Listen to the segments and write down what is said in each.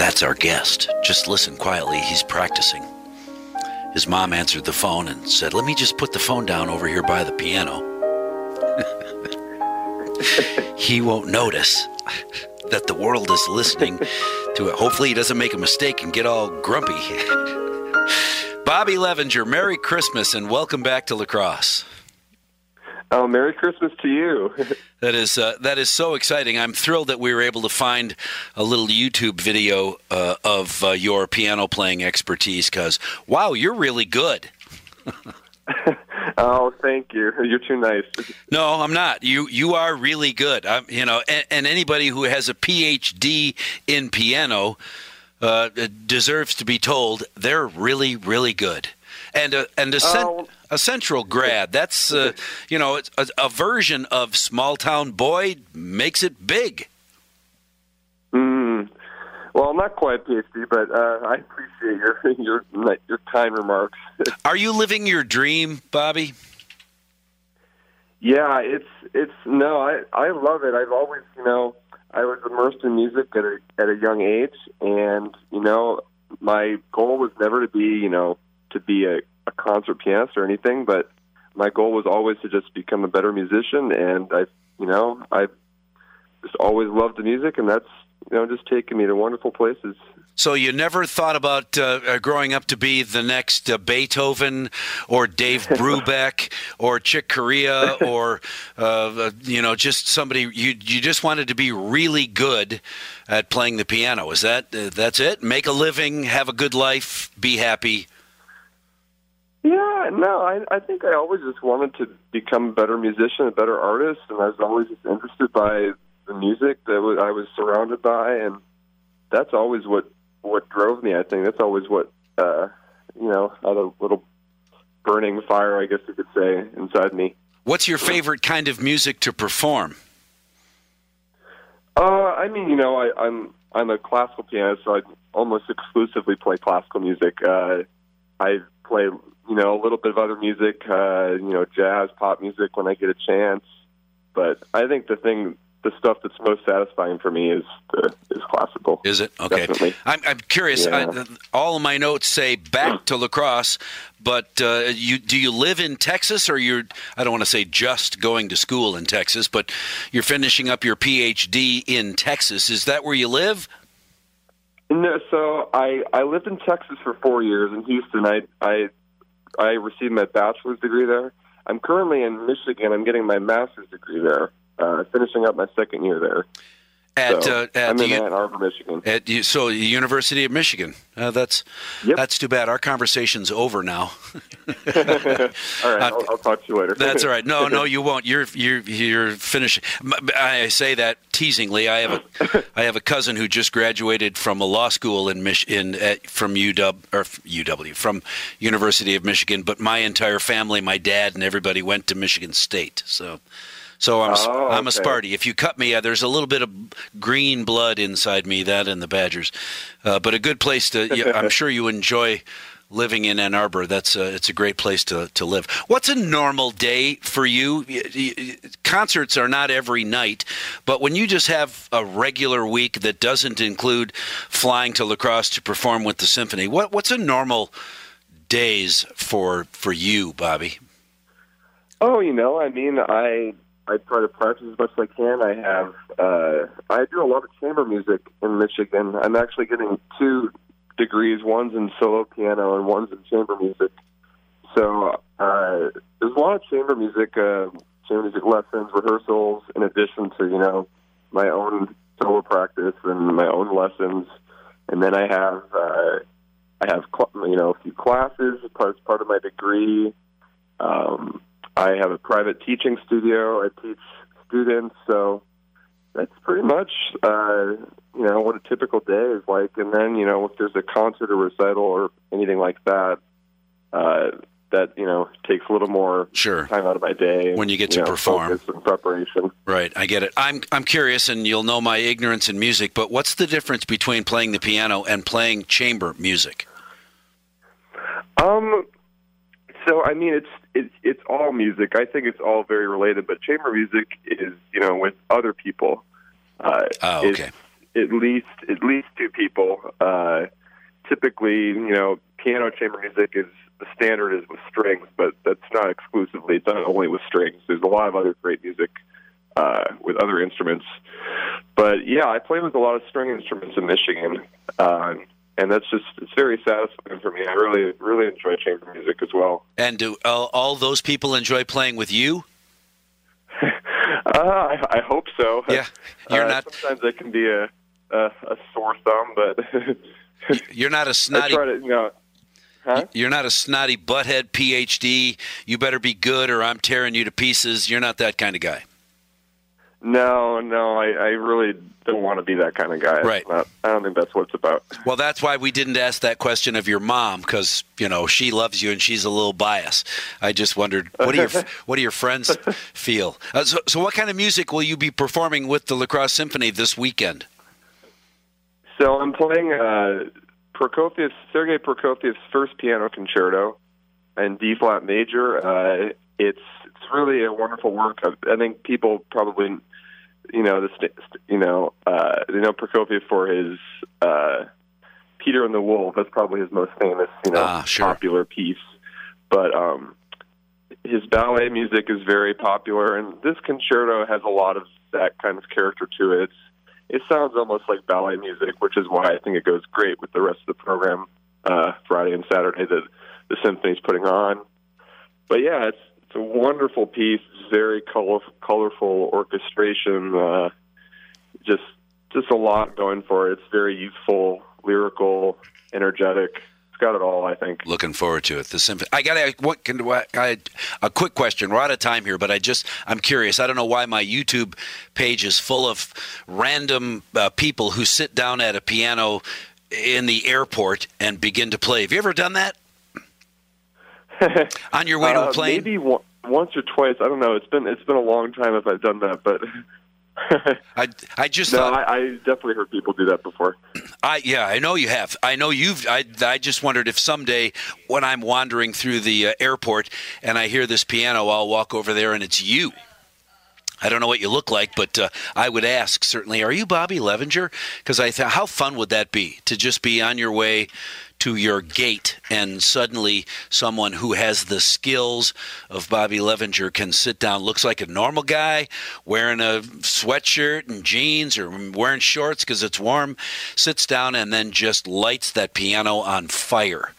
That's our guest. Just listen quietly. He's practicing. His mom answered the phone and said, Let me just put the phone down over here by the piano. he won't notice that the world is listening to it. Hopefully, he doesn't make a mistake and get all grumpy. Bobby Levinger, Merry Christmas and welcome back to La Crosse. Oh, Merry Christmas to you. that is uh, that is so exciting. I'm thrilled that we were able to find a little YouTube video uh, of uh, your piano playing expertise. Because wow, you're really good. oh, thank you. You're too nice. No, I'm not. You you are really good. I'm, you know, and, and anybody who has a PhD in piano uh, deserves to be told they're really really good. And a, and a, cent- oh. a central grad. That's uh, you know a, a, version of small town boy makes it big. Mm. Well, not quite PhD, but uh, I appreciate your your your kind remarks. Are you living your dream, Bobby? Yeah, it's it's no, I I love it. I've always you know I was immersed in music at a at a young age, and you know my goal was never to be you know to be a, a concert pianist or anything, but my goal was always to just become a better musician. And I, you know, I just always loved the music, and that's you know just taken me to wonderful places. So you never thought about uh, uh growing up to be the next uh, Beethoven or Dave Brubeck or Chick Corea or uh, uh, you know just somebody you you just wanted to be really good at playing the piano. Is that uh, that's it? Make a living, have a good life, be happy. Yeah, no, I I think I always just wanted to become a better musician, a better artist, and I was always just interested by the music that I was surrounded by, and that's always what what drove me. I think that's always what uh, you know, I had a little burning fire, I guess you could say, inside me. What's your favorite kind of music to perform? Uh, I mean, you know, I, I'm I'm a classical pianist, so I almost exclusively play classical music. Uh, I play you know, a little bit of other music, uh, you know, jazz, pop music when I get a chance. But I think the thing, the stuff that's most satisfying for me is the, is classical. Is it okay? Definitely. I'm, I'm curious. Yeah. I, all of my notes say back to La Crosse, but uh, you do you live in Texas or you're? I don't want to say just going to school in Texas, but you're finishing up your PhD in Texas. Is that where you live? No, so I I lived in Texas for four years in Houston. I I I received my bachelor's degree there. I'm currently in Michigan. I'm getting my master's degree there, uh, finishing up my second year there. At, so, uh, at I'm in Ann Arbor, Michigan. At so University of Michigan. Uh, that's yep. that's too bad. Our conversation's over now. all right, I'll, I'll, talk to you later. that's all right. No, no, you won't. You're you're you're finishing. I say that teasingly. I have a I have a cousin who just graduated from a law school in Mich- in at, from UW or UW from University of Michigan. But my entire family, my dad and everybody, went to Michigan State. So. So I'm oh, okay. I'm a Sparty. If you cut me, uh, there's a little bit of green blood inside me. That and the Badgers, uh, but a good place to. I'm sure you enjoy living in Ann Arbor. That's a, it's a great place to, to live. What's a normal day for you? Concerts are not every night, but when you just have a regular week that doesn't include flying to La Crosse to perform with the symphony, what what's a normal days for for you, Bobby? Oh, you know, I mean, I I try to practice as much as I can. I have uh, I do a lot of chamber music in Michigan. I'm actually getting two degrees. One's in solo piano and one's in chamber music. So uh, there's a lot of chamber music, uh, chamber music lessons, rehearsals, in addition to you know my own solo practice and my own lessons. And then I have uh, I have you know a few classes as part, part of my degree. Um, I have a private teaching studio. I teach students, so that's pretty much uh, you know what a typical day is like. And then you know if there's a concert or recital or anything like that, uh, that you know takes a little more sure. time out of my day when you get to know, perform and preparation. Right, I get it. I'm I'm curious, and you'll know my ignorance in music, but what's the difference between playing the piano and playing chamber music? Um, so I mean, it's it's it's all music. I think it's all very related. But chamber music is you know with other people. Uh, oh, okay. at least at least two people. Uh, typically, you know, piano chamber music is the standard is with strings, but that's not exclusively. It's not only with strings. There's a lot of other great music uh, with other instruments. But yeah, I play with a lot of string instruments in Michigan, uh, and that's just it's very satisfying for me. I really really enjoy chamber music as well. And do all, all those people enjoy playing with you? uh, I, I hope so. Yeah, you're Uh, not. Sometimes it can be a a, a sore thumb, but You're not a snotty. to you know. Huh? You're not a snotty butthead PhD. You better be good, or I'm tearing you to pieces. You're not that kind of guy. No, no, I, I really don't want to be that kind of guy. Right. not- I don't think that's what it's about. Well, that's why we didn't ask that question of your mom because you know she loves you and she's a little biased. I just wondered what do your what do your friends feel? Uh, so, so, what kind of music will you be performing with the La Crosse Symphony this weekend? So I'm playing uh, Prokofiev's Sergei Prokofiev's first piano concerto in D flat major. Uh, it's it's really a wonderful work. I, I think people probably you know this you know uh, they know Prokofiev for his uh, Peter and the Wolf. That's probably his most famous you know Ah, sure. popular piece. But um, his ballet music is very popular, and this concerto has a lot of that kind of character to it. It's, it sounds almost like ballet music, which is why I think it goes great with the rest of the program uh, Friday and Saturday that the symphony's putting on. But yeah, it's it's a wonderful piece. Very color, colorful orchestration. Uh, just just a lot going for it. It's very youthful, lyrical, energetic. It's got it all. I think. Looking forward to it. The symphony. I got a what can I, a quick question. We're out of time here, but I just I'm curious. I don't know why my YouTube page is full of random uh, people who sit down at a piano in the airport and begin to play. Have you ever done that? On your way to a Uh, plane? Maybe one, once or twice. I don't know. It's been it's been a long time if I've done that, but I I just no, thought I, I definitely heard people do that before. I yeah, I know you have. I know you've. I I just wondered if someday when I'm wandering through the uh, airport and I hear this piano, I'll walk over there and it's you. I don't know what you look like, but uh, I would ask certainly, are you Bobby Levinger? Because I thought, how fun would that be to just be on your way to your gate and suddenly someone who has the skills of Bobby Levinger can sit down, looks like a normal guy, wearing a sweatshirt and jeans or wearing shorts because it's warm, sits down and then just lights that piano on fire.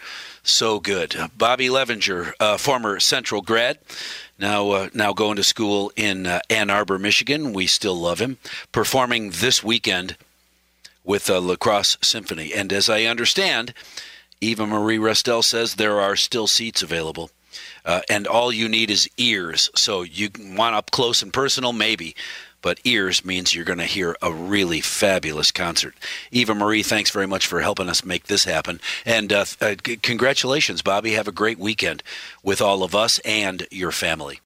So good. Bobby Levinger, uh, former Central grad, now uh, now going to school in uh, Ann Arbor, Michigan. We still love him. Performing this weekend with the La Crosse Symphony. And as I understand, Eva Marie Restel says there are still seats available. Uh, and all you need is ears. So you want up close and personal, maybe. But ears means you're going to hear a really fabulous concert. Eva Marie, thanks very much for helping us make this happen. And uh, uh, c- congratulations, Bobby. Have a great weekend with all of us and your family.